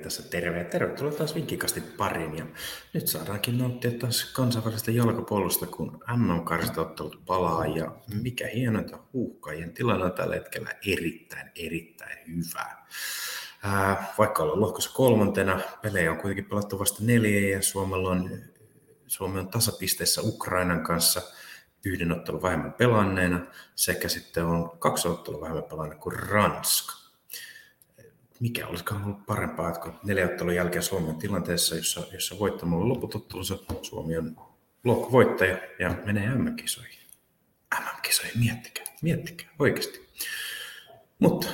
tässä terve ja tervetuloa taas Vinkkikastin pariin. Ja nyt saadaankin nauttia taas kansainvälisestä jalkapallosta, kun MM-karsiottelut palaa ja mikä hienointa huuhkajien tilanne on tällä hetkellä erittäin, erittäin hyvä. Ää, vaikka ollaan lohkossa kolmantena, pelejä on kuitenkin pelattu vasta neljä ja Suomella on, Suomi on tasapisteessä Ukrainan kanssa yhden ottelun vähemmän pelanneena sekä sitten on kaksi ottelua vähemmän pelanneena kuin Ranska mikä olisikaan ollut parempaa, että kun neljäottelun jälkeen Suomi on tilanteessa, jossa, jossa voittamalla loput ottelunsa Suomi on lohkovoittaja ja menee MM-kisoihin. MM-kisoihin, miettikää, miettikää, oikeasti. Mutta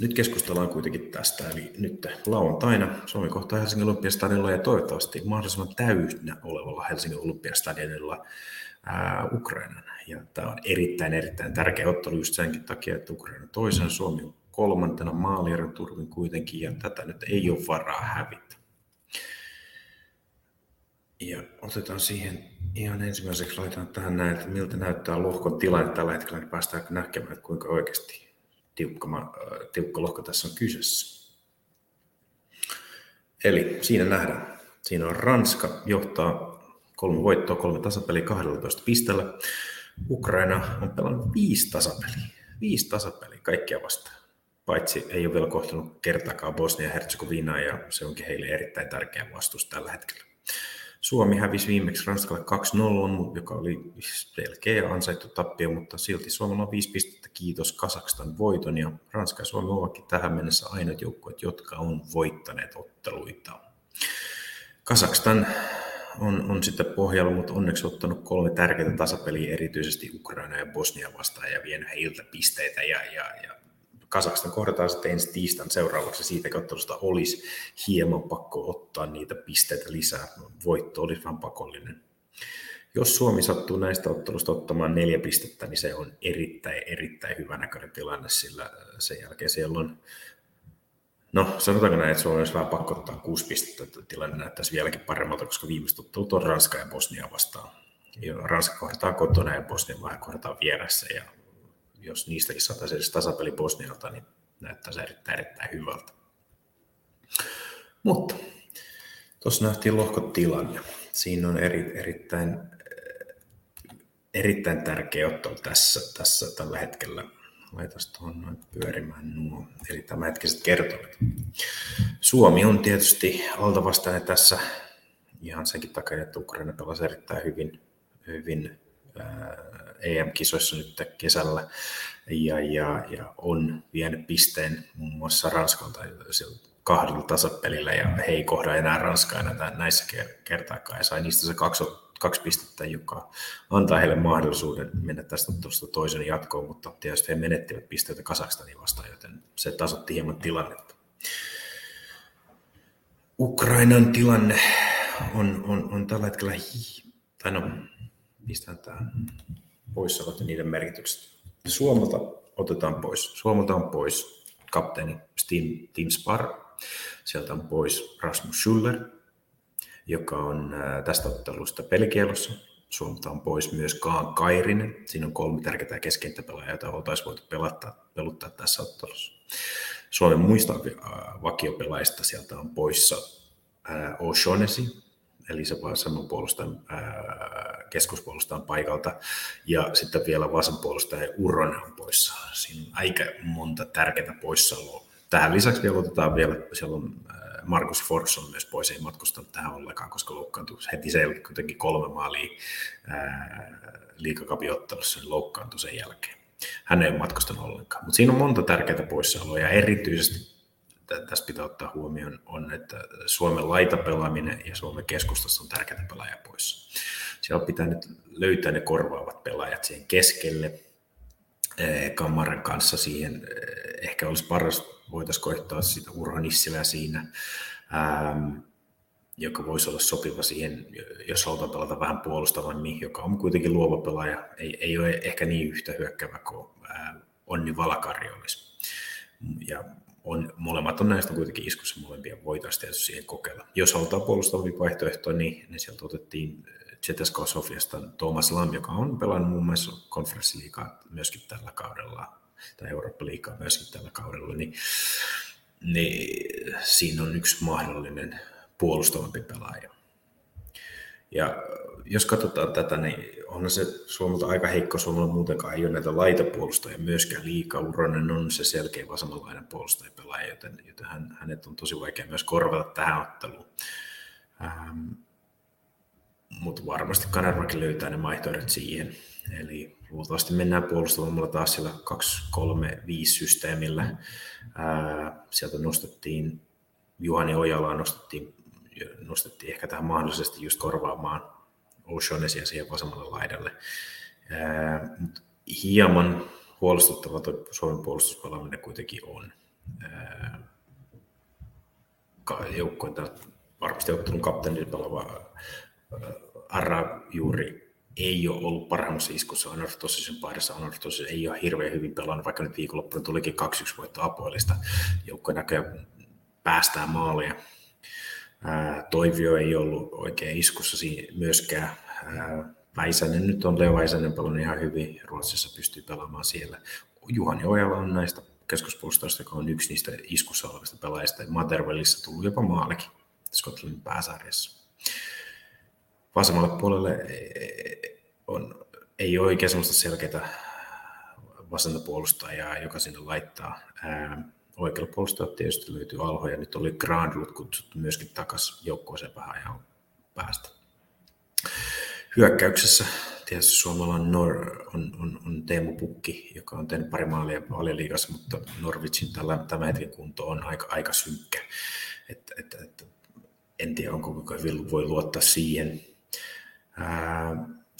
nyt keskustellaan kuitenkin tästä, eli nyt lauantaina Suomi kohtaa Helsingin Olympiastadionilla ja toivottavasti mahdollisimman täynnä olevalla Helsingin Olympiastadionilla Ukrainan. Ja tämä on erittäin, erittäin tärkeä ottelu just senkin takia, että Ukraina toisen Suomi on kolmantena maalieron turvin kuitenkin, ja tätä nyt ei ole varaa hävitä. Ja otetaan siihen ihan ensimmäiseksi, laitetaan tähän näin, että miltä näyttää lohkon tilanne tällä hetkellä, niin päästään näkemään, että kuinka oikeasti tiukka, tiukka lohko tässä on kyseessä. Eli siinä nähdään. Siinä on Ranska johtaa kolme voittoa, kolme tasapeliä 12 pisteellä. Ukraina on pelannut viisi tasapeliä. Viisi tasapeliä kaikkia vastaan paitsi ei ole vielä kohtanut kertaakaan Bosnia-Herzegovinaa ja se onkin heille erittäin tärkeä vastus tällä hetkellä. Suomi hävisi viimeksi Ranskalle 2-0, joka oli selkeä ansaittu tappio, mutta silti Suomella on viisi pistettä kiitos Kasakstan voiton ja Ranska ja Suomi ovatkin tähän mennessä ainoat joukkueet, jotka on voittaneet otteluita. Kasakstan on, on sitten pohjalla, mutta onneksi ottanut kolme tärkeää tasapeliä, erityisesti Ukraina ja Bosnia vastaan ja vienyt heiltä pisteitä ja, ja, ja Kasakstan kohdataan sitten ensi tiistain seuraavaksi. Siitä ottelusta olisi hieman pakko ottaa niitä pisteitä lisää. Voitto olisi vähän pakollinen. Jos Suomi sattuu näistä ottelusta ottamaan neljä pistettä, niin se on erittäin, erittäin hyvä näköinen tilanne, sillä sen jälkeen siellä on No, sanotaanko näin, että Suomi olisi vähän pakko ottaa kuusi pistettä, että tilanne näyttäisi vieläkin paremmalta, koska viimeiset ottelut on Ranska ja Bosnia vastaan. Ranska kohdataan kotona ja Bosnia vähän kohdataan vieressä, ja jos niistäkin saataisiin edes tasapeli Bosnialta, niin näyttäisi erittäin, erittäin hyvältä. Mutta tuossa nähtiin lohkotilanne. Siinä on eri, erittäin, erittäin tärkeä ottelu tässä, tässä tällä hetkellä. Laitas tuohon noin pyörimään nuo, eli tämänhetkiset kertomat. Suomi on tietysti altavastainen tässä ihan senkin takia, että Ukraina pelasi erittäin hyvin, hyvin EM-kisoissa nyt kesällä ja, ja, ja on vienyt pisteen muun muassa Ranskalta kahdella tasapelillä ja he ei kohda enää Ranskaa enää näissä kertaakaan ja sai niistä se kaksi, kaksi pistettä, joka antaa heille mahdollisuuden mennä tästä tuosta toisen jatkoon, mutta tietysti he menettivät pisteitä Kasakstanin vastaan, joten se tasotti hieman tilannetta. Ukrainan tilanne on, on, on tällä hetkellä, tai no, pistetään tämä poissaolot ja niiden merkitykset. Suomalta otetaan pois. Suomalta on pois kapteeni Steam, Team Spar. Sieltä on pois Rasmus Schuller, joka on tästä ottelusta pelikielossa. Suomalta on pois myös Kaan Kairinen. Siinä on kolme tärkeää keskentäpelaajaa, joita oltaisiin voitu pelata, peluttaa tässä ottelussa. Suomen muista vakiopelaajista sieltä on poissa O'Shaughnessy, eli se vasemman puolustajan, keskuspuolustajan paikalta, ja sitten vielä vasenpuolustaja Uronen on poissa. Siinä on aika monta tärkeää poissaoloa. Tähän lisäksi vielä otetaan vielä, siellä on Markus Fors on myös pois, ei matkustanut tähän ollenkaan, koska loukkaantui heti sen kuitenkin kolme maalia liikakapiottelussa, niin loukkaantui sen jälkeen. Hän ei ole matkustanut ollenkaan. Mutta siinä on monta tärkeää poissaoloa ja erityisesti tässä pitää ottaa huomioon, on, että Suomen laitapelaaminen ja Suomen keskustassa on tärkeitä pelaajia pois. Siellä pitää nyt löytää ne korvaavat pelaajat siihen keskelle. Kammaran kanssa siihen ehkä olisi paras, voitaisiin koittaa sitä Urho Nissilää siinä, joka voisi olla sopiva siihen, jos halutaan pelata vähän puolustavammin, joka on kuitenkin luova pelaaja, ei, ei ole ehkä niin yhtä hyökkävä kuin Onni Valakari olisi. Ja on, molemmat on näistä kuitenkin iskussa, molempia voitaisiin tietysti siihen kokeilla. Jos halutaan puolustavia vaihtoehtoja, niin, niin sieltä otettiin Zetesko Sofiasta Thomas Lam, joka on pelannut muun muassa konferenssiliikaa myöskin tällä kaudella, tai Eurooppa-liikaa myöskin tällä kaudella, niin niin siinä on yksi mahdollinen puolustavampi pelaaja. Ja jos katsotaan tätä, niin onhan se Suomelta aika heikko. Suomella muutenkaan ei ole näitä laitapuolustajia myöskään liikaa. Uronen on se selkeä vasemmanlainen puolustajapelaaja, joten, joten hän, hänet on tosi vaikea myös korvata tähän otteluun. Ähm, mutta varmasti Kanervakin löytää ne vaihtoehdot siihen. Eli luultavasti mennään puolustavalla taas siellä 2-3-5 systeemillä. Ää, sieltä nostettiin Juhani Ojalaa nostettiin, nostettiin ehkä tähän mahdollisesti just korvaamaan O'Shaunessia siihen vasemmalle laidalle. Ää, mut hieman huolestuttava tuo Suomen puolustuspelaaminen kuitenkin on. Joukkoin varmasti ottelun kapteenin pelaava Arra juuri ei ole ollut parhaimmassa iskussa Anortosisen paidassa. Anortosis ei ole hirveän hyvin pelannut, vaikka nyt viikonloppuna tulikin 2-1 voitto Apoelista. Joukko näköjään päästään Toivio ei ollut oikein iskussa myöskään. Väisänen nyt on Leo Väisänen pelannut ihan hyvin. Ruotsissa pystyy pelaamaan siellä. Juhani Ojala on näistä keskuspuolustoista, joka on yksi niistä iskussa olevista pelaajista. Matervellissa tullut jopa maalikin Skotlannin pääsarjassa vasemmalle puolelle on, ei ole oikein sellaista selkeää vasenta puolustajaa, joka sinne laittaa. Oikealla puolustajalla tietysti löytyy Alho ja nyt oli Grandlut kutsuttu myöskin takaisin joukkueeseen vähän ajan päästä. Hyökkäyksessä tietysti suomalainen Nor on, on, on Teemu Pukki, joka on tehnyt pari maalia valioliigassa, mutta Norwichin tällä, tämä hetken kunto on aika, aika synkkä. Et, et, et, en tiedä, onko voi luottaa siihen. Ää,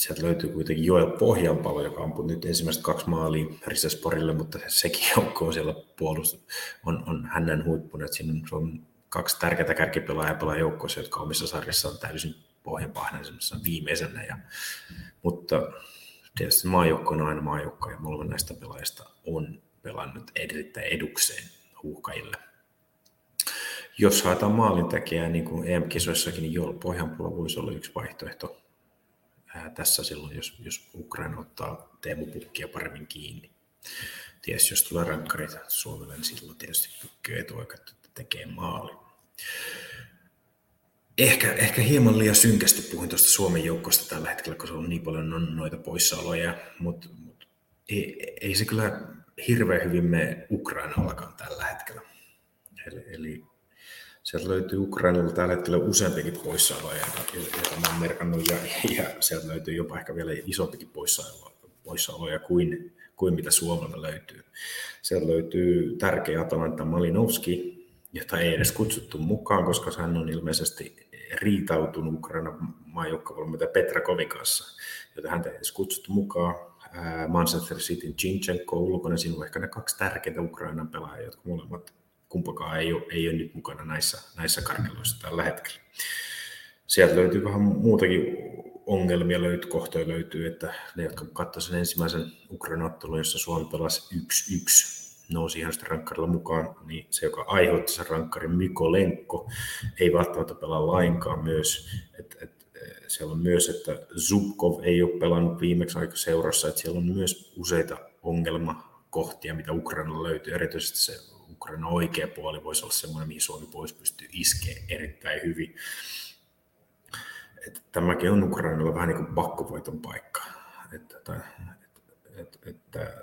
sieltä löytyy kuitenkin Joel Pohjanpalo, joka ampui nyt ensimmäiset kaksi maalia Risesporille, mutta sekin joukko on siellä puolustus, on, on hänen huippuna. Että siinä on kaksi tärkeää kärkipelaajaa pelaa joukkoissa, jotka omissa sarjissa on täysin pohjanpahden viimeisenä. Ja, mutta tietysti maajoukko on aina maajoukko ja molemmat näistä pelaajista on pelannut erittäin edukseen huuhkajille. Jos haetaan maalintekijää, niin kuin EM-kisoissakin, niin Joel Pohjanpalo voisi olla yksi vaihtoehto tässä silloin, jos, jos Ukraina ottaa Teemu Pukkia paremmin kiinni. Tietysti jos tulee rankkarit Suomelle, niin silloin tietysti Pukki etuoikeutettu tekee maali. Ehkä, ehkä hieman liian synkästi puhuin tuosta Suomen joukkosta tällä hetkellä, se on niin paljon on noita poissaoloja, mutta mut, ei, ei se kyllä hirveän hyvin mene Ukrainallakaan tällä hetkellä. Eli, eli sieltä löytyy Ukrainalta tällä hetkellä useampikin poissaoloja, joita mä merkannut, ja, ja sieltä löytyy jopa ehkä vielä isompikin poissaoloja, poissaoloja kuin, kuin mitä Suomelta löytyy. Sieltä löytyy tärkeä Atalanta Malinovski, jota ei edes kutsuttu mukaan, koska hän on ilmeisesti riitautunut Ukrainan maajoukkavalmentaja Petra Kovin kanssa, jota häntä ei edes kutsuttu mukaan. Manchester City Chinchenko ulkona, siinä on ehkä ne kaksi tärkeintä Ukrainan pelaajaa, jotka molemmat kumpakaan ei ole, ei ole nyt mukana näissä, näissä karkeloissa tällä hetkellä. Sieltä löytyy vähän muutakin ongelmia, löytyy, kohtoja löytyy, että ne, jotka katsoivat sen ensimmäisen Ukrainan ottelun, jossa Suomi pelasi 1-1, nousi ihan sitten rankkarilla mukaan, niin se, joka aiheutti sen rankkarin Miko Lenkko, ei välttämättä pelaa lainkaan myös. Et, et, siellä on myös, että Zubkov ei ole pelannut viimeksi aika seurassa, että siellä on myös useita ongelmakohtia, mitä Ukrainalla löytyy, erityisesti se Ukraina oikea puoli voisi olla semmoinen, mihin Suomi voisi pystyä iskeä erittäin hyvin. Että tämäkin on Ukrainalla vähän niin kuin pakkovoiton paikka. Että, että, että, että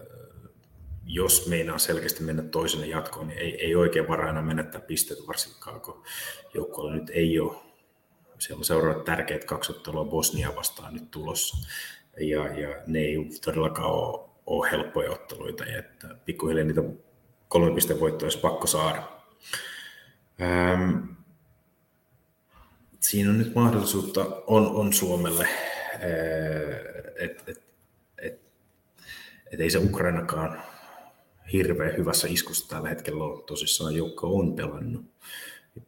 jos meinaa selkeästi mennä toiselle jatkoon, niin ei, ei oikein varaa enää menettää pisteitä, varsinkaan kun joukkueella nyt ei ole. Siellä on seuraavat tärkeät kaksi ottelua Bosnia vastaan nyt tulossa. Ja, ja ne ei todellakaan ole, ole helppoja otteluita. Että pikkuhiljaa niitä kolme pistevoittoa olisi pakko saada. Ähm, siinä on nyt mahdollisuutta, on, on Suomelle, että et, et, et ei se Ukrainakaan hirveän hyvässä iskussa tällä hetkellä ole. Tosissaan joukko on pelannut,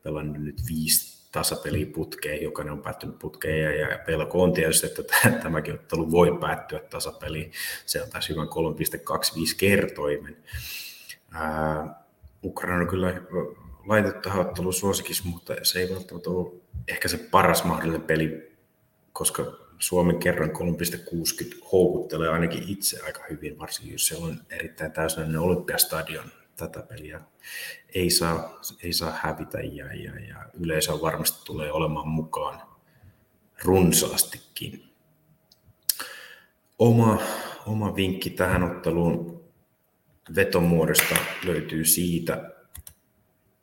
pelannut nyt viisi tasapeliä putkeen, jokainen on päättynyt putkeen ja, pelko on tietysti, että tämäkin ottelu voi päättyä tasapeliin. Se on taas hyvän 3,25 kertoimen. Ukraina on kyllä laitettu tähän suosikissa, mutta se ei välttämättä ole ehkä se paras mahdollinen peli, koska Suomen kerran 3,60 houkuttelee ainakin itse aika hyvin, varsinkin jos siellä on erittäin täysnäinen olympiastadion tätä peliä ei saa, ei saa hävitä ja, ja, ja yleisö varmasti tulee olemaan mukaan runsaastikin. Oma, oma vinkki tähän otteluun vetomuodosta löytyy siitä,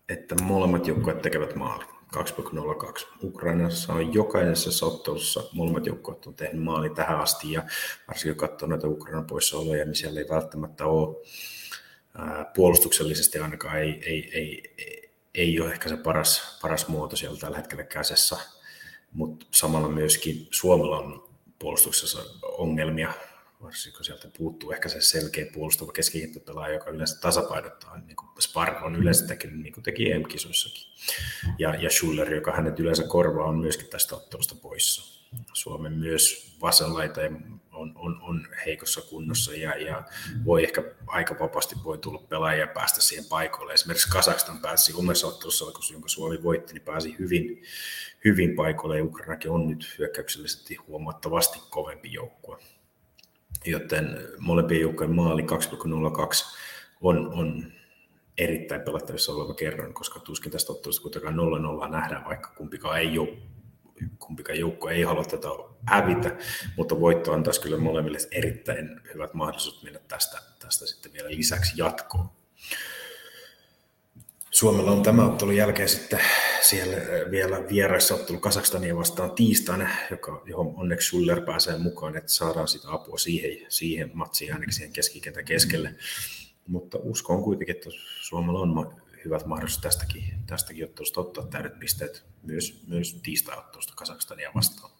että molemmat joukkueet tekevät maalin. 2,02. Ukrainassa on jokaisessa ottelussa molemmat joukkueet on tehnyt maali tähän asti ja varsinkin kun katsoo noita Ukrainan poissaoloja, niin siellä ei välttämättä ole puolustuksellisesti ainakaan ei, ei, ei, ei, ei ole ehkä se paras, paras muoto siellä tällä hetkellä käsessä, mutta samalla myöskin Suomella on puolustuksessa ongelmia, varsinkin sieltä puuttuu ehkä se selkeä puolustava keskikenttäpelaaja, joka yleensä tasapainottaa, niin kuin Spar on yleensä tehnyt, niin kuin teki EM-kisoissakin. Ja, ja Schuller, joka hänet yleensä korvaa, on myöskin tästä ottelusta poissa. Suomen myös vasenlaita on, on, on heikossa kunnossa ja, ja voi ehkä aika vapaasti voi tulla pelaajia ja päästä siihen paikoille. Esimerkiksi Kasakstan pääsi omassa ottelussa, jonka Suomi voitti, niin pääsi hyvin, hyvin paikoille ja Ukrainakin on nyt hyökkäyksellisesti huomattavasti kovempi joukkue. Joten molempien joukkojen maali 2,02 on, on erittäin pelattavissa oleva kerran, koska tuskin tästä ottelusta kuitenkaan 0-0 nähdään, vaikka kumpikaan ei ole kumpikaan joukko ei halua tätä hävitä, mutta voitto antaisi kyllä molemmille erittäin hyvät mahdollisuudet mennä tästä, tästä sitten vielä lisäksi jatkoon. Suomella on tämä ottelun jälkeen sitten siellä vielä vieraissa ottelu Kasakstania vastaan tiistaina, joka, johon onneksi Schuller pääsee mukaan, että saadaan sitä apua siihen, siihen matsiin ainakin siihen keskikentän keskelle. Mutta uskon kuitenkin, että Suomella on hyvät mahdollisuudet tästäkin, tästäkin ottelusta ottaa täydet pisteet myös, myös tiistai-ottelusta Kasakstania vastaan.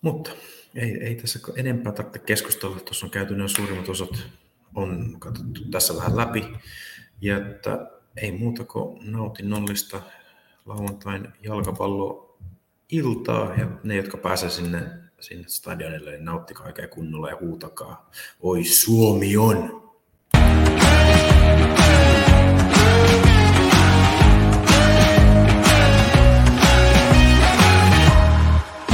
Mutta ei, ei tässä enempää tarvitse keskustella. Tuossa on käyty nämä suurimmat osat on katsottu tässä vähän läpi. Ja että ei muuta kuin nautinnollista lauantain jalkapalloiltaa ja ne, jotka pääsee sinne, sinne stadionille, niin nauttikaa oikein kunnolla ja huutakaa. Oi Suomi on! Thank